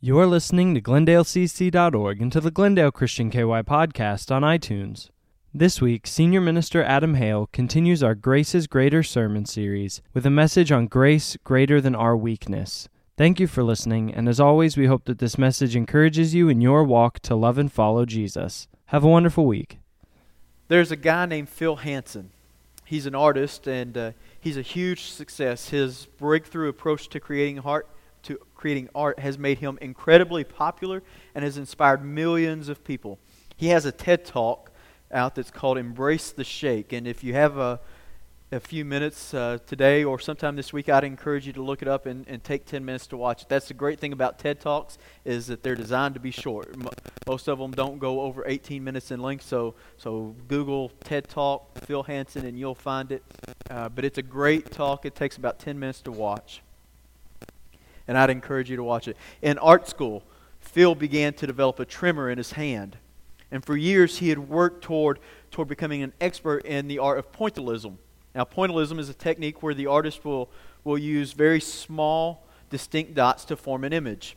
You're listening to GlendaleCC.org and to the Glendale Christian KY podcast on iTunes. This week, Senior Minister Adam Hale continues our Grace's Greater sermon series with a message on grace greater than our weakness. Thank you for listening, and as always, we hope that this message encourages you in your walk to love and follow Jesus. Have a wonderful week. There's a guy named Phil Hansen. He's an artist and uh, he's a huge success. His breakthrough approach to creating art creating art has made him incredibly popular and has inspired millions of people. He has a TED Talk out that's called Embrace the Shake. And if you have a, a few minutes uh, today or sometime this week, I'd encourage you to look it up and, and take 10 minutes to watch it. That's the great thing about TED Talks is that they're designed to be short. Most of them don't go over 18 minutes in length, so, so Google TED Talk, Phil Hansen, and you'll find it. Uh, but it's a great talk. It takes about 10 minutes to watch and I'd encourage you to watch it. In art school, Phil began to develop a tremor in his hand. And for years, he had worked toward, toward becoming an expert in the art of pointillism. Now, pointillism is a technique where the artist will, will use very small, distinct dots to form an image.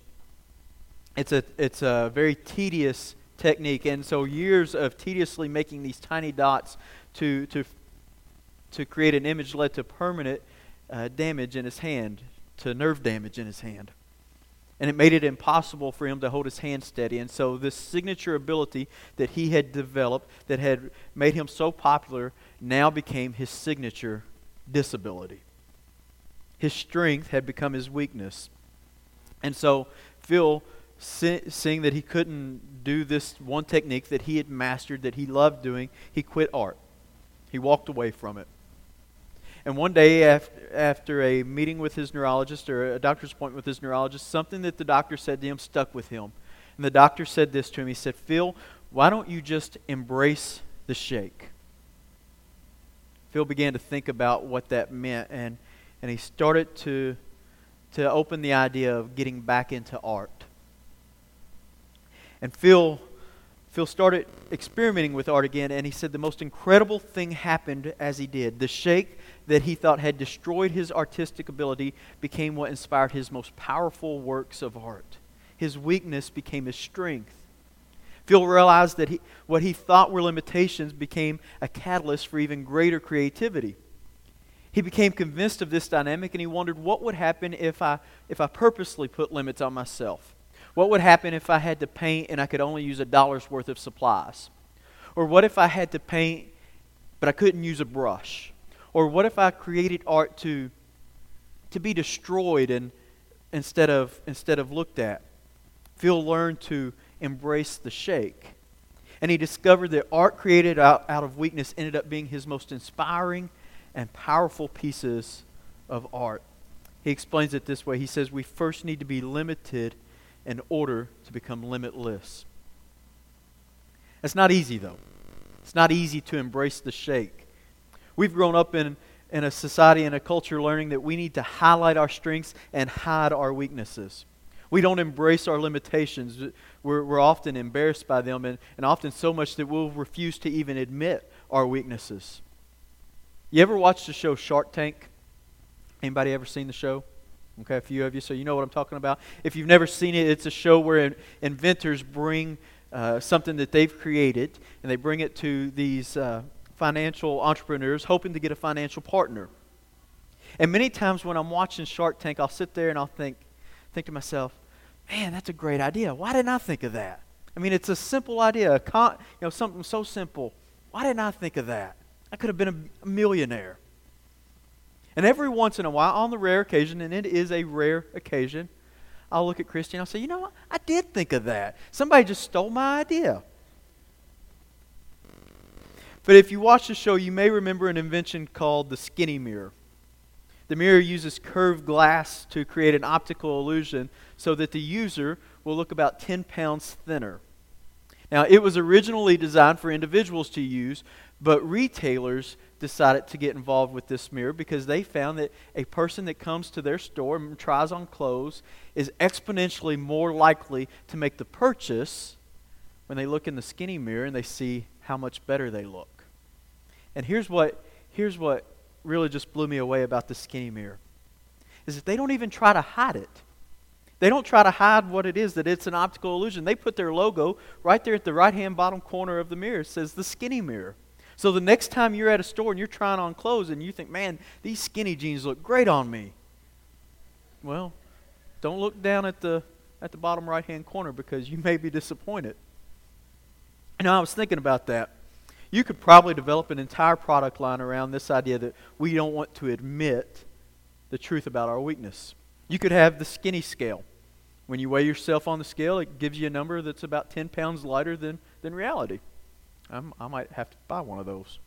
It's a, it's a very tedious technique, and so years of tediously making these tiny dots to, to, to create an image led to permanent uh, damage in his hand to nerve damage in his hand. And it made it impossible for him to hold his hand steady. And so, this signature ability that he had developed, that had made him so popular, now became his signature disability. His strength had become his weakness. And so, Phil, seeing that he couldn't do this one technique that he had mastered, that he loved doing, he quit art. He walked away from it. And one day, after, after a meeting with his neurologist or a doctor's appointment with his neurologist, something that the doctor said to him stuck with him. And the doctor said this to him He said, Phil, why don't you just embrace the shake? Phil began to think about what that meant, and, and he started to, to open the idea of getting back into art. And Phil Phil started experimenting with art again, and he said the most incredible thing happened as he did. The shake that he thought had destroyed his artistic ability became what inspired his most powerful works of art. His weakness became his strength. Phil realized that he, what he thought were limitations became a catalyst for even greater creativity. He became convinced of this dynamic and he wondered what would happen if I, if I purposely put limits on myself. What would happen if I had to paint and I could only use a dollar's worth of supplies? Or what if I had to paint but I couldn't use a brush? Or what if I created art to, to be destroyed and, instead, of, instead of looked at? Phil learned to embrace the shake. And he discovered that art created out, out of weakness ended up being his most inspiring and powerful pieces of art. He explains it this way He says, We first need to be limited in order to become limitless. It's not easy, though. It's not easy to embrace the shake. We've grown up in, in a society and a culture learning that we need to highlight our strengths and hide our weaknesses. We don't embrace our limitations. We're, we're often embarrassed by them, and, and often so much that we'll refuse to even admit our weaknesses. You ever watched the show Shark Tank? Anybody ever seen the show? Okay, a few of you, so you know what I'm talking about. If you've never seen it, it's a show where inventors bring uh, something that they've created, and they bring it to these uh, financial entrepreneurs hoping to get a financial partner. And many times when I'm watching Shark Tank, I'll sit there and I'll think, think to myself, man, that's a great idea. Why didn't I think of that? I mean, it's a simple idea, a con- you know, something so simple. Why didn't I think of that? I could have been a millionaire. And every once in a while, on the rare occasion, and it is a rare occasion, I'll look at Christy and I'll say, you know what? I did think of that. Somebody just stole my idea. But if you watch the show, you may remember an invention called the skinny mirror. The mirror uses curved glass to create an optical illusion so that the user will look about 10 pounds thinner. Now, it was originally designed for individuals to use, but retailers decided to get involved with this mirror because they found that a person that comes to their store and tries on clothes is exponentially more likely to make the purchase when they look in the skinny mirror and they see how much better they look. And here's what, here's what really just blew me away about the skinny mirror is that they don't even try to hide it. They don't try to hide what it is, that it's an optical illusion. They put their logo right there at the right hand bottom corner of the mirror. It says the skinny mirror. So the next time you're at a store and you're trying on clothes and you think, man, these skinny jeans look great on me. Well, don't look down at the at the bottom right hand corner because you may be disappointed. Know, I was thinking about that. You could probably develop an entire product line around this idea that we don't want to admit the truth about our weakness. You could have the skinny scale. When you weigh yourself on the scale, it gives you a number that's about 10 pounds lighter than, than reality. I'm, i might have to buy one of those.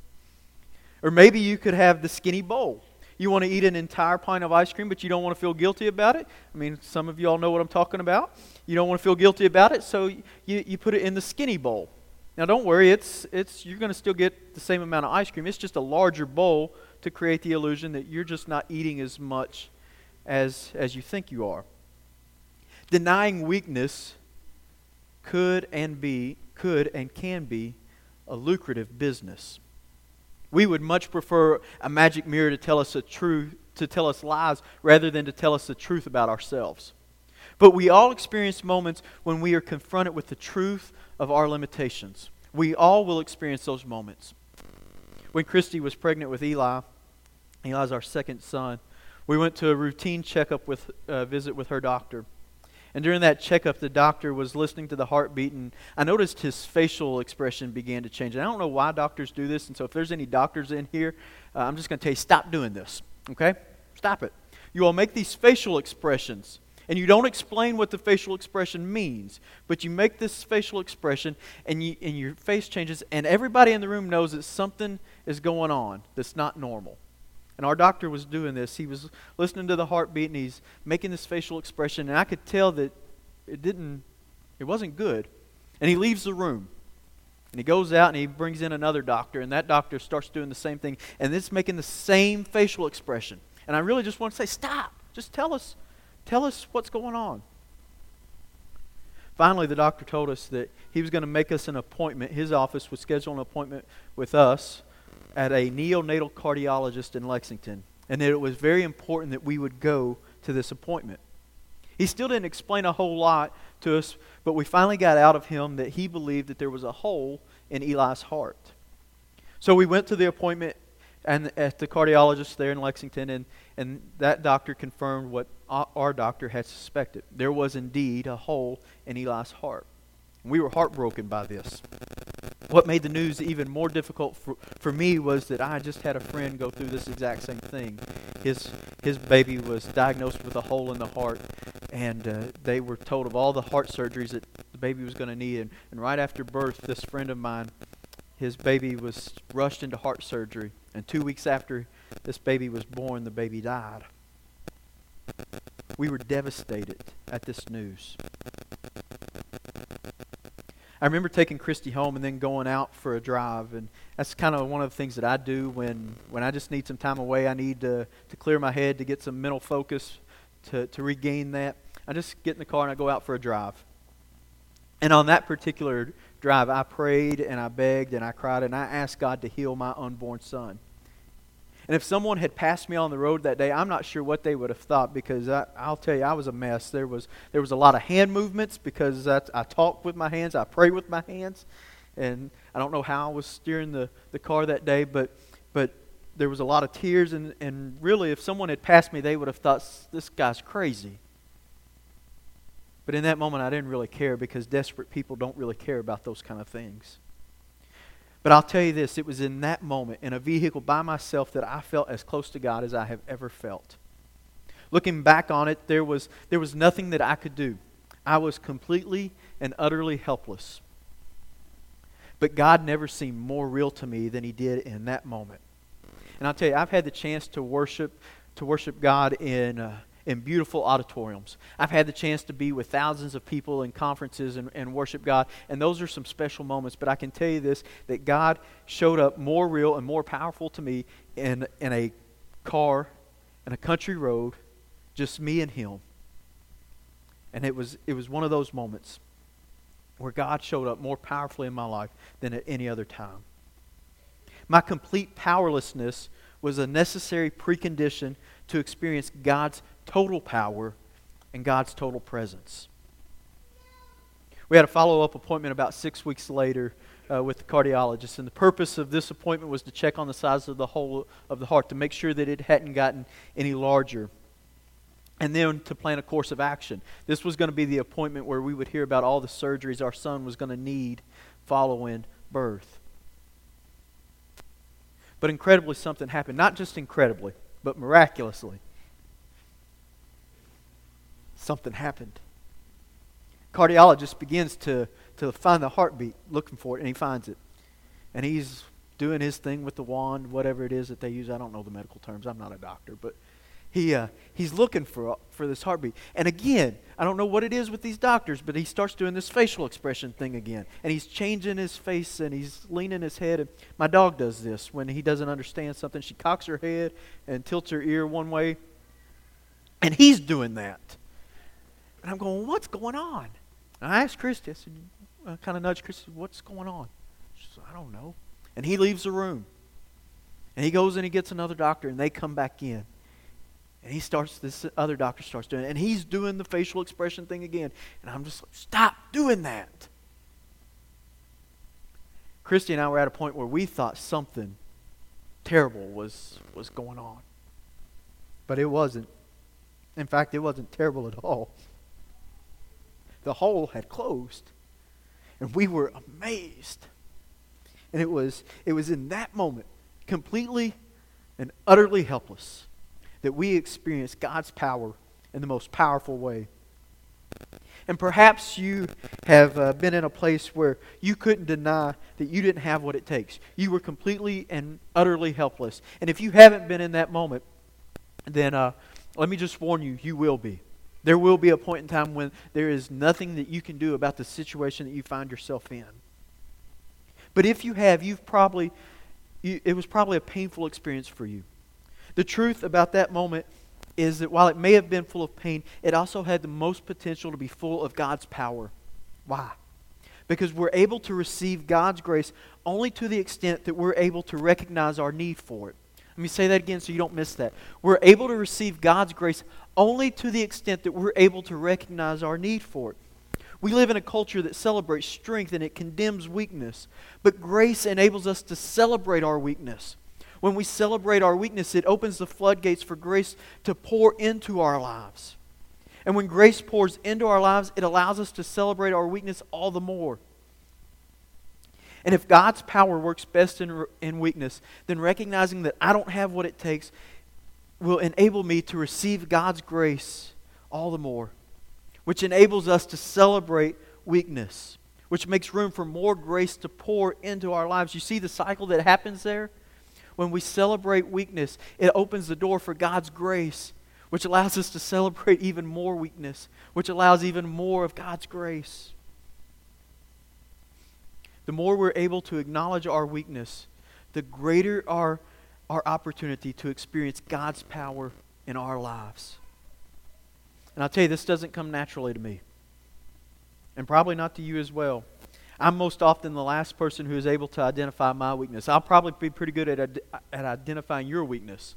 Or maybe you could have the skinny bowl. You want to eat an entire pint of ice cream, but you don't want to feel guilty about it. I mean, some of you all know what I'm talking about. You don't want to feel guilty about it, so you, you put it in the skinny bowl. Now, don't worry, it's, it's, you're going to still get the same amount of ice cream. It's just a larger bowl to create the illusion that you're just not eating as much as, as you think you are. Denying weakness could and be could and can be a lucrative business. We would much prefer a magic mirror to tell us a truth to tell us lies rather than to tell us the truth about ourselves. But we all experience moments when we are confronted with the truth of our limitations. We all will experience those moments. When Christy was pregnant with Eli, Eli's our second son, we went to a routine checkup with uh, visit with her doctor. And during that checkup, the doctor was listening to the heartbeat, and I noticed his facial expression began to change. And I don't know why doctors do this, and so if there's any doctors in here, uh, I'm just going to tell you stop doing this. Okay? Stop it. You all make these facial expressions, and you don't explain what the facial expression means, but you make this facial expression, and, you, and your face changes, and everybody in the room knows that something is going on that's not normal. And our doctor was doing this. He was listening to the heartbeat and he's making this facial expression. And I could tell that it didn't, it wasn't good. And he leaves the room. And he goes out and he brings in another doctor. And that doctor starts doing the same thing. And it's making the same facial expression. And I really just want to say, stop. Just tell us, tell us what's going on. Finally, the doctor told us that he was going to make us an appointment. His office would schedule an appointment with us at a neonatal cardiologist in Lexington, and that it was very important that we would go to this appointment. He still didn't explain a whole lot to us, but we finally got out of him that he believed that there was a hole in Eli's heart. So we went to the appointment and at the cardiologist there in Lexington, and, and that doctor confirmed what our doctor had suspected. There was indeed a hole in Eli's heart. We were heartbroken by this. What made the news even more difficult for, for me was that I just had a friend go through this exact same thing. His, his baby was diagnosed with a hole in the heart, and uh, they were told of all the heart surgeries that the baby was going to need. And, and right after birth, this friend of mine, his baby was rushed into heart surgery. And two weeks after this baby was born, the baby died. We were devastated at this news. I remember taking Christy home and then going out for a drive, and that's kind of one of the things that I do when, when I just need some time away. I need to, to clear my head, to get some mental focus, to, to regain that. I just get in the car and I go out for a drive. And on that particular drive, I prayed and I begged and I cried and I asked God to heal my unborn son. And if someone had passed me on the road that day, I'm not sure what they would have thought because I, will tell you, I was a mess. There was, there was a lot of hand movements because I, I talked with my hands, I prayed with my hands. And I don't know how I was steering the, the car that day, but, but there was a lot of tears. And, and really, if someone had passed me, they would have thought, this guy's crazy. But in that moment, I didn't really care because desperate people don't really care about those kind of things. But I'll tell you this it was in that moment, in a vehicle by myself, that I felt as close to God as I have ever felt. Looking back on it, there was, there was nothing that I could do. I was completely and utterly helpless. But God never seemed more real to me than He did in that moment. And I'll tell you, I've had the chance to worship, to worship God in. Uh, in beautiful auditoriums. I've had the chance to be with thousands of people in conferences and, and worship God, and those are some special moments. But I can tell you this that God showed up more real and more powerful to me in, in a car, in a country road, just me and Him. And it was, it was one of those moments where God showed up more powerfully in my life than at any other time. My complete powerlessness was a necessary precondition to experience God's total power and God's total presence. We had a follow up appointment about six weeks later uh, with the cardiologist, and the purpose of this appointment was to check on the size of the hole of the heart to make sure that it hadn't gotten any larger. And then to plan a course of action. This was going to be the appointment where we would hear about all the surgeries our son was going to need following birth. But incredibly, something happened. Not just incredibly, but miraculously. Something happened. Cardiologist begins to to find the heartbeat, looking for it, and he finds it. And he's doing his thing with the wand, whatever it is that they use. I don't know the medical terms. I'm not a doctor, but he uh, he's looking for for this heartbeat. And again, I don't know what it is with these doctors, but he starts doing this facial expression thing again, and he's changing his face and he's leaning his head. And my dog does this when he doesn't understand something. She cocks her head and tilts her ear one way, and he's doing that. And I'm going, what's going on? And I asked Christy, I said, uh, kind of nudge Chris, what's going on? She says, I don't know. And he leaves the room. And he goes and he gets another doctor, and they come back in. And he starts, this other doctor starts doing it. And he's doing the facial expression thing again. And I'm just like, stop doing that. Christy and I were at a point where we thought something terrible was, was going on. But it wasn't. In fact, it wasn't terrible at all. The hole had closed. And we were amazed. And it was, it was in that moment, completely and utterly helpless, that we experienced God's power in the most powerful way. And perhaps you have uh, been in a place where you couldn't deny that you didn't have what it takes. You were completely and utterly helpless. And if you haven't been in that moment, then uh, let me just warn you, you will be. There will be a point in time when there is nothing that you can do about the situation that you find yourself in. But if you have, you've probably, you, it was probably a painful experience for you. The truth about that moment is that while it may have been full of pain, it also had the most potential to be full of God's power. Why? Because we're able to receive God's grace only to the extent that we're able to recognize our need for it. Let me say that again so you don't miss that. We're able to receive God's grace only to the extent that we're able to recognize our need for it. We live in a culture that celebrates strength and it condemns weakness. But grace enables us to celebrate our weakness. When we celebrate our weakness, it opens the floodgates for grace to pour into our lives. And when grace pours into our lives, it allows us to celebrate our weakness all the more. And if God's power works best in, in weakness, then recognizing that I don't have what it takes will enable me to receive God's grace all the more, which enables us to celebrate weakness, which makes room for more grace to pour into our lives. You see the cycle that happens there? When we celebrate weakness, it opens the door for God's grace, which allows us to celebrate even more weakness, which allows even more of God's grace the more we're able to acknowledge our weakness, the greater our, our opportunity to experience God's power in our lives. And I'll tell you, this doesn't come naturally to me, and probably not to you as well. I'm most often the last person who is able to identify my weakness. I'll probably be pretty good at, at identifying your weakness,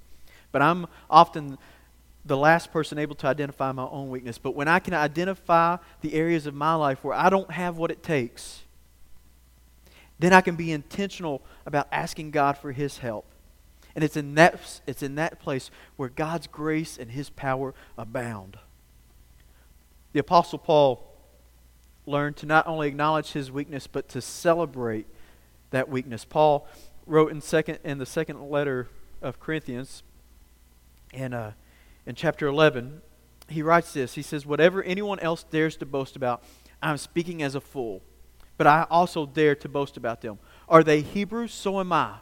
but I'm often the last person able to identify my own weakness. But when I can identify the areas of my life where I don't have what it takes, then I can be intentional about asking God for His help. And it's in that, it's in that place where God's grace and His power abound. The Apostle Paul learned to not only acknowledge his weakness, but to celebrate that weakness. Paul wrote in, second, in the second letter of Corinthians, in, uh, in chapter 11, he writes this. He says, Whatever anyone else dares to boast about, I'm speaking as a fool but I also dare to boast about them. Are they Hebrews? So am I.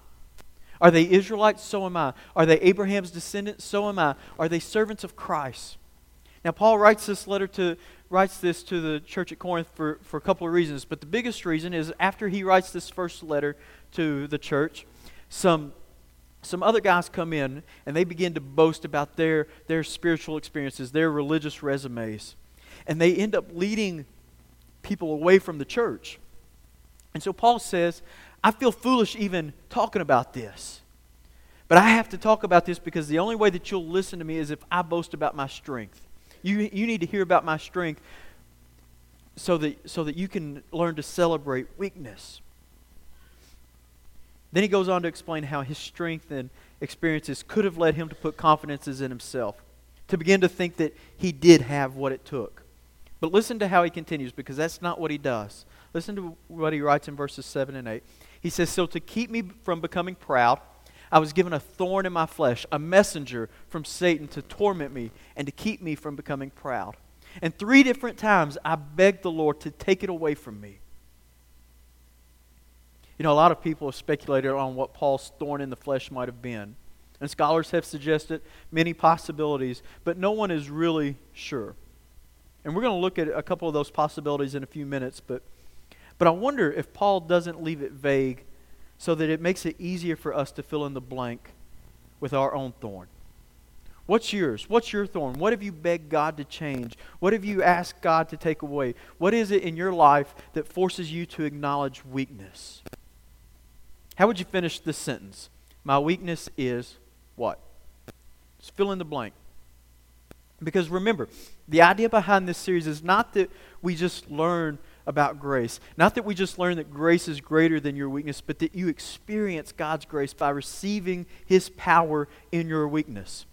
Are they Israelites? So am I. Are they Abraham's descendants? So am I. Are they servants of Christ? Now, Paul writes this letter to writes this to the church at Corinth for, for a couple of reasons. But the biggest reason is after he writes this first letter to the church, some some other guys come in and they begin to boast about their, their spiritual experiences, their religious resumes. And they end up leading people away from the church. And so Paul says, I feel foolish even talking about this. But I have to talk about this because the only way that you'll listen to me is if I boast about my strength. You, you need to hear about my strength so that, so that you can learn to celebrate weakness. Then he goes on to explain how his strength and experiences could have led him to put confidences in himself, to begin to think that he did have what it took. But listen to how he continues, because that's not what he does. Listen to what he writes in verses 7 and 8. He says, So to keep me from becoming proud, I was given a thorn in my flesh, a messenger from Satan to torment me and to keep me from becoming proud. And three different times I begged the Lord to take it away from me. You know, a lot of people have speculated on what Paul's thorn in the flesh might have been. And scholars have suggested many possibilities, but no one is really sure. And we're going to look at a couple of those possibilities in a few minutes, but, but I wonder if Paul doesn't leave it vague so that it makes it easier for us to fill in the blank with our own thorn. What's yours? What's your thorn? What have you begged God to change? What have you asked God to take away? What is it in your life that forces you to acknowledge weakness? How would you finish this sentence? My weakness is what? Just fill in the blank. Because remember, the idea behind this series is not that we just learn about grace. Not that we just learn that grace is greater than your weakness, but that you experience God's grace by receiving His power in your weakness.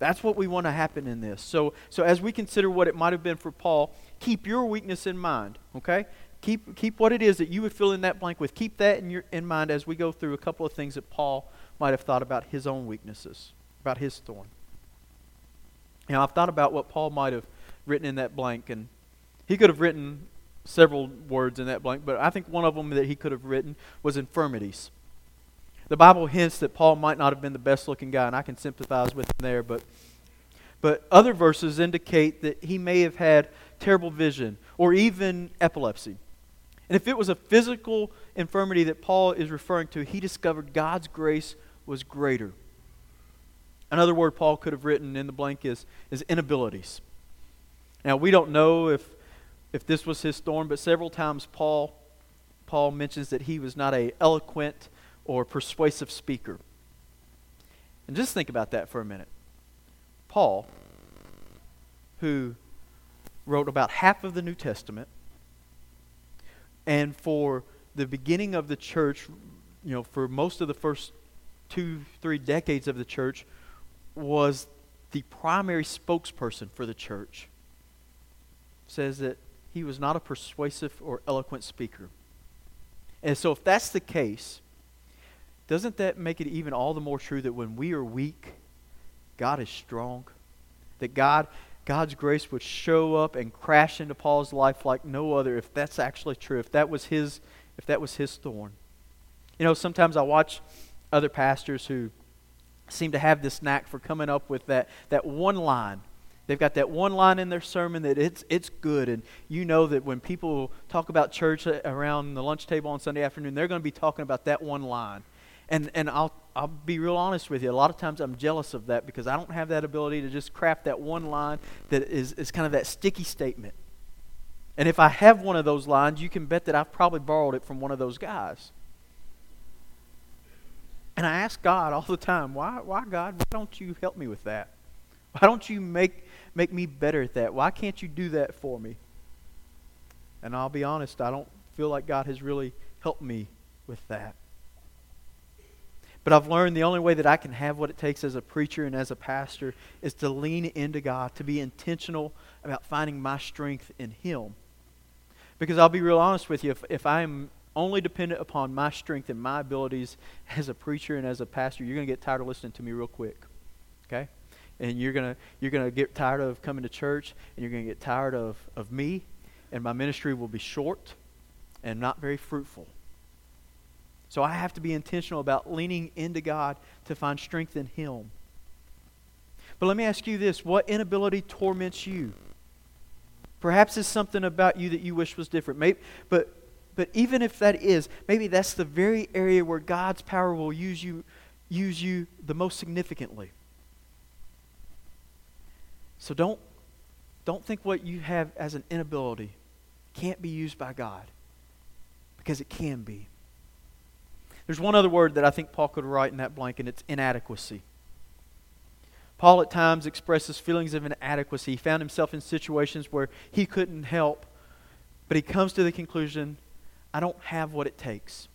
That's what we want to happen in this. So, so as we consider what it might have been for Paul, keep your weakness in mind, okay? Keep, keep what it is that you would fill in that blank with. Keep that in, your, in mind as we go through a couple of things that Paul might have thought about his own weaknesses, about his thorn. Now, I've thought about what Paul might have written in that blank, and he could have written several words in that blank, but I think one of them that he could have written was infirmities. The Bible hints that Paul might not have been the best looking guy, and I can sympathize with him there, but, but other verses indicate that he may have had terrible vision or even epilepsy. And if it was a physical infirmity that Paul is referring to, he discovered God's grace was greater. Another word Paul could have written in the blank is, is inabilities. Now, we don't know if, if this was his thorn, but several times Paul, Paul mentions that he was not a eloquent or persuasive speaker. And just think about that for a minute. Paul, who wrote about half of the New Testament, and for the beginning of the church, you know, for most of the first two, three decades of the church, was the primary spokesperson for the church. Says that he was not a persuasive or eloquent speaker. And so, if that's the case, doesn't that make it even all the more true that when we are weak, God is strong? That God God's grace would show up and crash into Paul's life like no other if that's actually true, if that was his if that was his thorn. You know, sometimes I watch other pastors who seem to have this knack for coming up with that, that one line. They've got that one line in their sermon that it's, it's good. And you know that when people talk about church around the lunch table on Sunday afternoon, they're going to be talking about that one line. And, and I'll, I'll be real honest with you. A lot of times I'm jealous of that because I don't have that ability to just craft that one line that is, is kind of that sticky statement. And if I have one of those lines, you can bet that I've probably borrowed it from one of those guys. And I ask God all the time, why, why God, why don't you help me with that? Why don't you make, make me better at that? Why can't you do that for me? And I'll be honest, I don't feel like God has really helped me with that. But I've learned the only way that I can have what it takes as a preacher and as a pastor is to lean into God, to be intentional about finding my strength in Him. Because I'll be real honest with you, if, if I'm only dependent upon my strength and my abilities as a preacher and as a pastor, you're going to get tired of listening to me real quick. Okay? And you're to you're to get tired of coming to church and you're to get tired of, of me and my ministry will be short and not very fruitful. So I have to be intentional about leaning into God to find strength in Him. But let me ask you this what inability torments you? Perhaps it's something about you that you wish was different. Maybe, but, but even if that is, maybe that's the very area where God's power will use you, use you the most significantly. So don't, don't think what you have as an inability can't be used by God, because it can be. There's one other word that I think Paul could write in that blank, and it's inadequacy. Paul at times expresses feelings of inadequacy. He found himself in situations where he couldn't help, but he comes to the conclusion I don't have what it takes.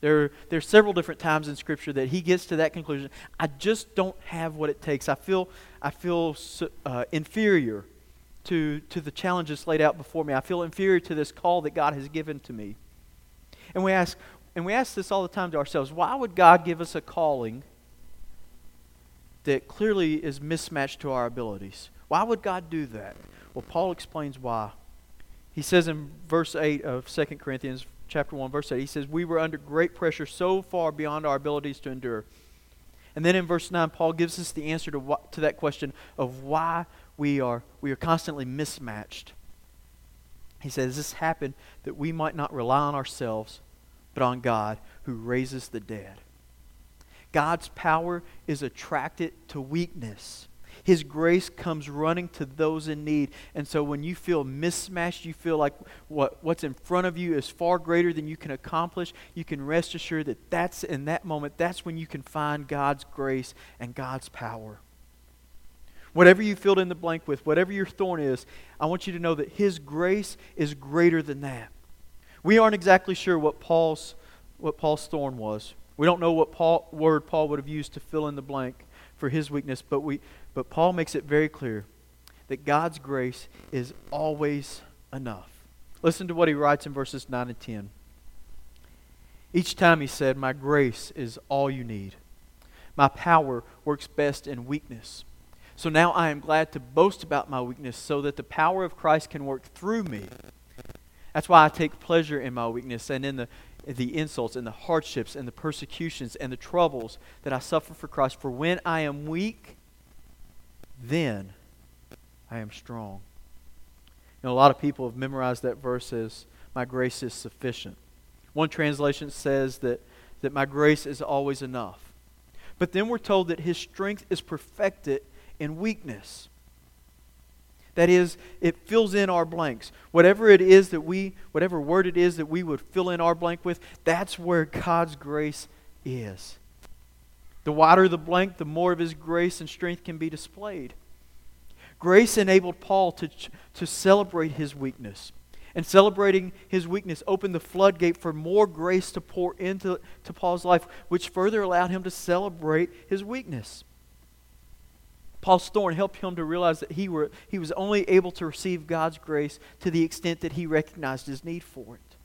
There, there are several different times in Scripture that he gets to that conclusion. I just don't have what it takes. I feel, I feel uh, inferior to, to the challenges laid out before me. I feel inferior to this call that God has given to me. And we ask, and we ask this all the time to ourselves why would God give us a calling that clearly is mismatched to our abilities? Why would God do that? Well, Paul explains why. He says in verse 8 of 2 Corinthians chapter 1 verse 8 he says we were under great pressure so far beyond our abilities to endure. And then in verse 9 Paul gives us the answer to to that question of why we are we are constantly mismatched. He says this happened that we might not rely on ourselves but on God who raises the dead. God's power is attracted to weakness. His grace comes running to those in need. And so when you feel mismatched, you feel like what, what's in front of you is far greater than you can accomplish, you can rest assured that that's in that moment, that's when you can find God's grace and God's power. Whatever you filled in the blank with, whatever your thorn is, I want you to know that His grace is greater than that. We aren't exactly sure what Paul's, what Paul's thorn was. We don't know what Paul, word Paul would have used to fill in the blank for his weakness, but, we, but Paul makes it very clear that God's grace is always enough. Listen to what he writes in verses 9 and 10. Each time he said, My grace is all you need. My power works best in weakness. So now I am glad to boast about my weakness so that the power of Christ can work through me. That's why I take pleasure in my weakness and in the, the insults and the hardships and the persecutions and the troubles that I suffer for Christ. For when I am weak, then I am strong. You know, a lot of people have memorized that verse as, My grace is sufficient. One translation says that, that my grace is always enough. But then we're told that his strength is perfected in weakness. That is, it fills in our blanks. Whatever it is that we, whatever word it is that we would fill in our blank with, that's where God's grace is. The wider the blank, the more of His grace and strength can be displayed. Grace enabled Paul to, to celebrate his weakness. And celebrating his weakness opened the floodgate for more grace to pour into to Paul's life, which further allowed him to celebrate his weakness. Paul's thorn helped him to realize that he, were, he was only able to receive God's grace to the extent that he recognized his need for it.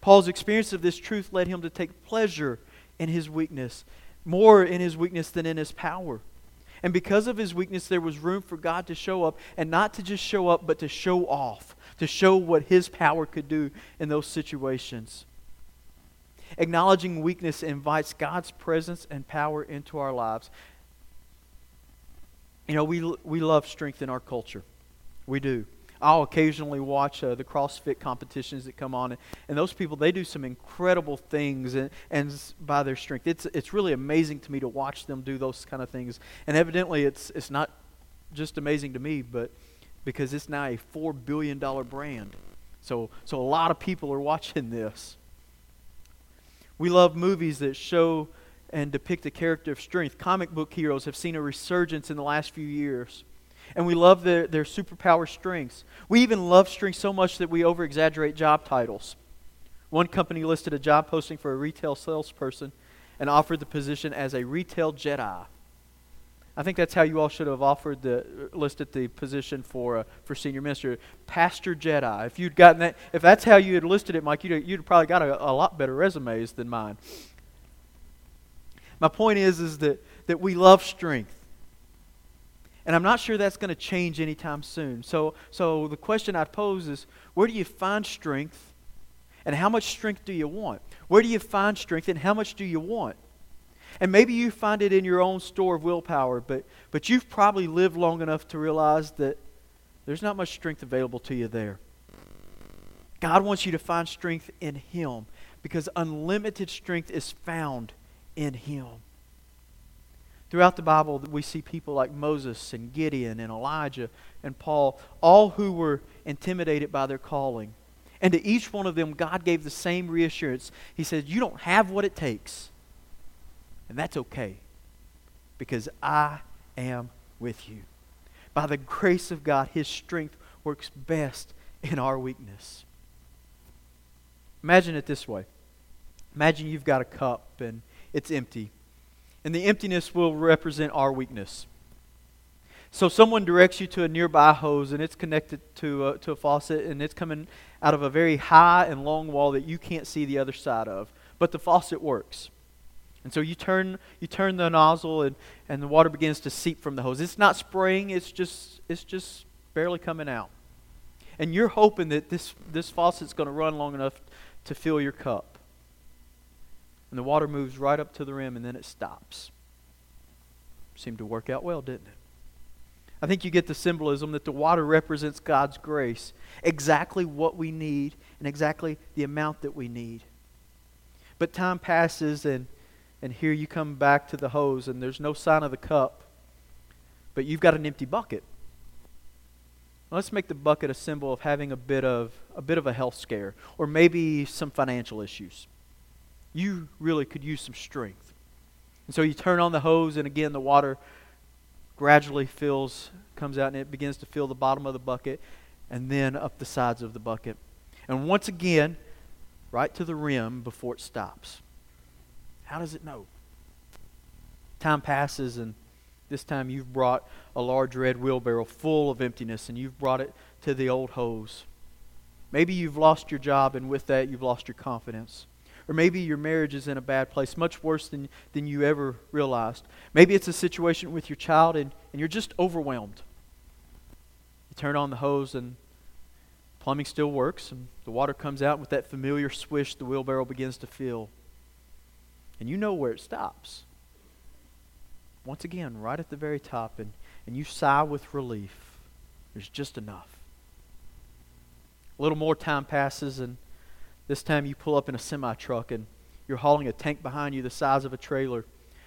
Paul's experience of this truth led him to take pleasure in his weakness, more in his weakness than in his power. And because of his weakness, there was room for God to show up, and not to just show up, but to show off, to show what his power could do in those situations. Acknowledging weakness invites God's presence and power into our lives. You know, we, we love strength in our culture. We do. I'll occasionally watch uh, the CrossFit competitions that come on, and, and, those people they do some incredible things, and, and by their strength, it's it's really amazing to me to watch them do those kind of things. And evidently, it's it's not just amazing to me, but because it's now a four billion dollar brand, so so a lot of people are watching this. We love movies that show and depict a character of strength. Comic book heroes have seen a resurgence in the last few years. And we love their, their superpower strengths. We even love strength so much that we over exaggerate job titles. One company listed a job posting for a retail salesperson and offered the position as a retail Jedi. I think that's how you all should have offered the listed the position for uh, for senior minister, pastor Jedi. If you'd gotten that, if that's how you had listed it, Mike, you'd you'd probably got a, a lot better resumes than mine. My point is, is that, that we love strength. And I'm not sure that's going to change anytime soon. So, so the question I'd pose is where do you find strength and how much strength do you want? Where do you find strength and how much do you want? And maybe you find it in your own store of willpower, but, but you've probably lived long enough to realize that there's not much strength available to you there. God wants you to find strength in Him because unlimited strength is found in him. Throughout the Bible, we see people like Moses and Gideon and Elijah and Paul, all who were intimidated by their calling. And to each one of them, God gave the same reassurance. He said, You don't have what it takes. And that's okay, because I am with you. By the grace of God, His strength works best in our weakness. Imagine it this way Imagine you've got a cup and it's empty, and the emptiness will represent our weakness. So someone directs you to a nearby hose and it's connected to a, to a faucet and it's coming out of a very high and long wall that you can't see the other side of. But the faucet works. And so you turn you turn the nozzle and, and the water begins to seep from the hose. It's not spraying, it's just it's just barely coming out. And you're hoping that this, this faucet's going to run long enough to fill your cup. And the water moves right up to the rim and then it stops. Seemed to work out well, didn't it? I think you get the symbolism that the water represents God's grace, exactly what we need and exactly the amount that we need. But time passes, and, and here you come back to the hose, and there's no sign of the cup, but you've got an empty bucket. Let's make the bucket a symbol of having a bit of a bit of a health scare, or maybe some financial issues. You really could use some strength. And so you turn on the hose, and again, the water gradually fills, comes out, and it begins to fill the bottom of the bucket and then up the sides of the bucket. And once again, right to the rim before it stops. How does it know? Time passes, and this time you've brought a large red wheelbarrow full of emptiness, and you've brought it to the old hose. Maybe you've lost your job, and with that, you've lost your confidence. Or maybe your marriage is in a bad place, much worse than, than you ever realized. Maybe it's a situation with your child and, and you're just overwhelmed. You turn on the hose and plumbing still works, and the water comes out with that familiar swish the wheelbarrow begins to fill. And you know where it stops. Once again, right at the very top, and, and you sigh with relief. There's just enough. A little more time passes, and this time you pull up in a semi truck and you're hauling a tank behind you the size of a trailer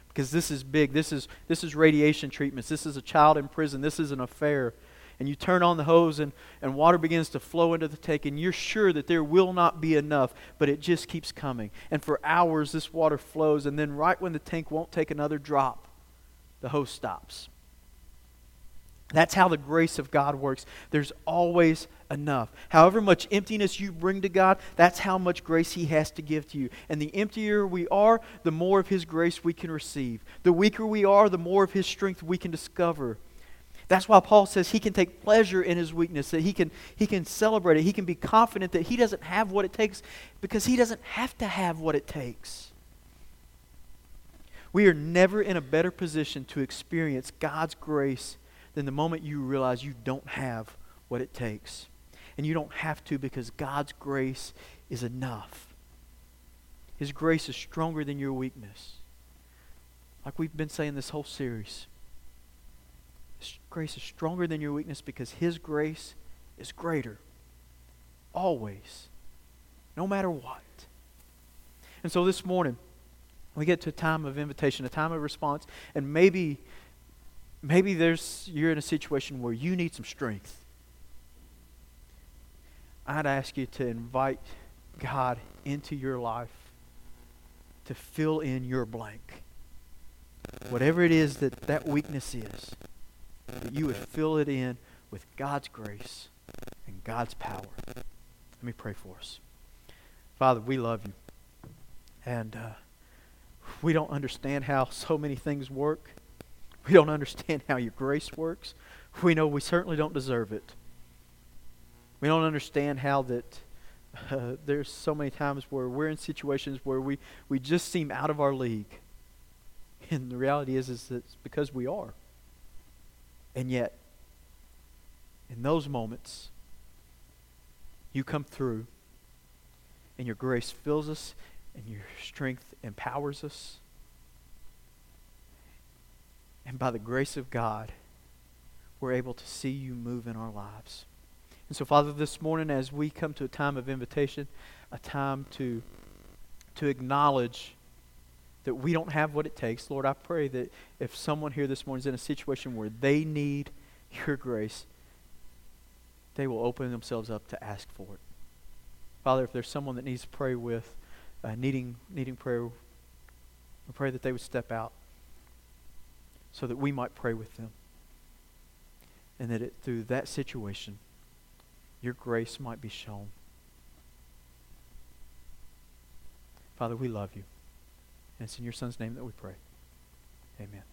because this is big. This is, this is radiation treatments. This is a child in prison. This is an affair. And you turn on the hose and, and water begins to flow into the tank, and you're sure that there will not be enough, but it just keeps coming. And for hours, this water flows, and then right when the tank won't take another drop, the hose stops. That's how the grace of God works. There's always enough. However much emptiness you bring to God, that's how much grace He has to give to you. And the emptier we are, the more of His grace we can receive. The weaker we are, the more of His strength we can discover. That's why Paul says he can take pleasure in his weakness, that he can, he can celebrate it. He can be confident that he doesn't have what it takes because he doesn't have to have what it takes. We are never in a better position to experience God's grace than the moment you realize you don't have what it takes. And you don't have to because God's grace is enough. His grace is stronger than your weakness. Like we've been saying this whole series. His grace is stronger than your weakness because His grace is greater. Always. No matter what. And so this morning, we get to a time of invitation, a time of response, and maybe maybe there's you're in a situation where you need some strength. I'd ask you to invite God into your life to fill in your blank. Whatever it is that that weakness is, that you would fill it in with God's grace and God's power. Let me pray for us. Father, we love you. And uh, we don't understand how so many things work. We don't understand how your grace works. We know we certainly don't deserve it. We don't understand how that uh, there's so many times where we're in situations where we, we just seem out of our league. And the reality is, is that it's because we are. And yet, in those moments, you come through and your grace fills us and your strength empowers us. And by the grace of God, we're able to see you move in our lives. And so, Father, this morning, as we come to a time of invitation, a time to, to acknowledge that we don't have what it takes, Lord, I pray that if someone here this morning is in a situation where they need your grace, they will open themselves up to ask for it. Father, if there's someone that needs to pray with, uh, needing, needing prayer, I pray that they would step out so that we might pray with them. and that it, through that situation, your grace might be shown. Father, we love you. And it's in your Son's name that we pray. Amen.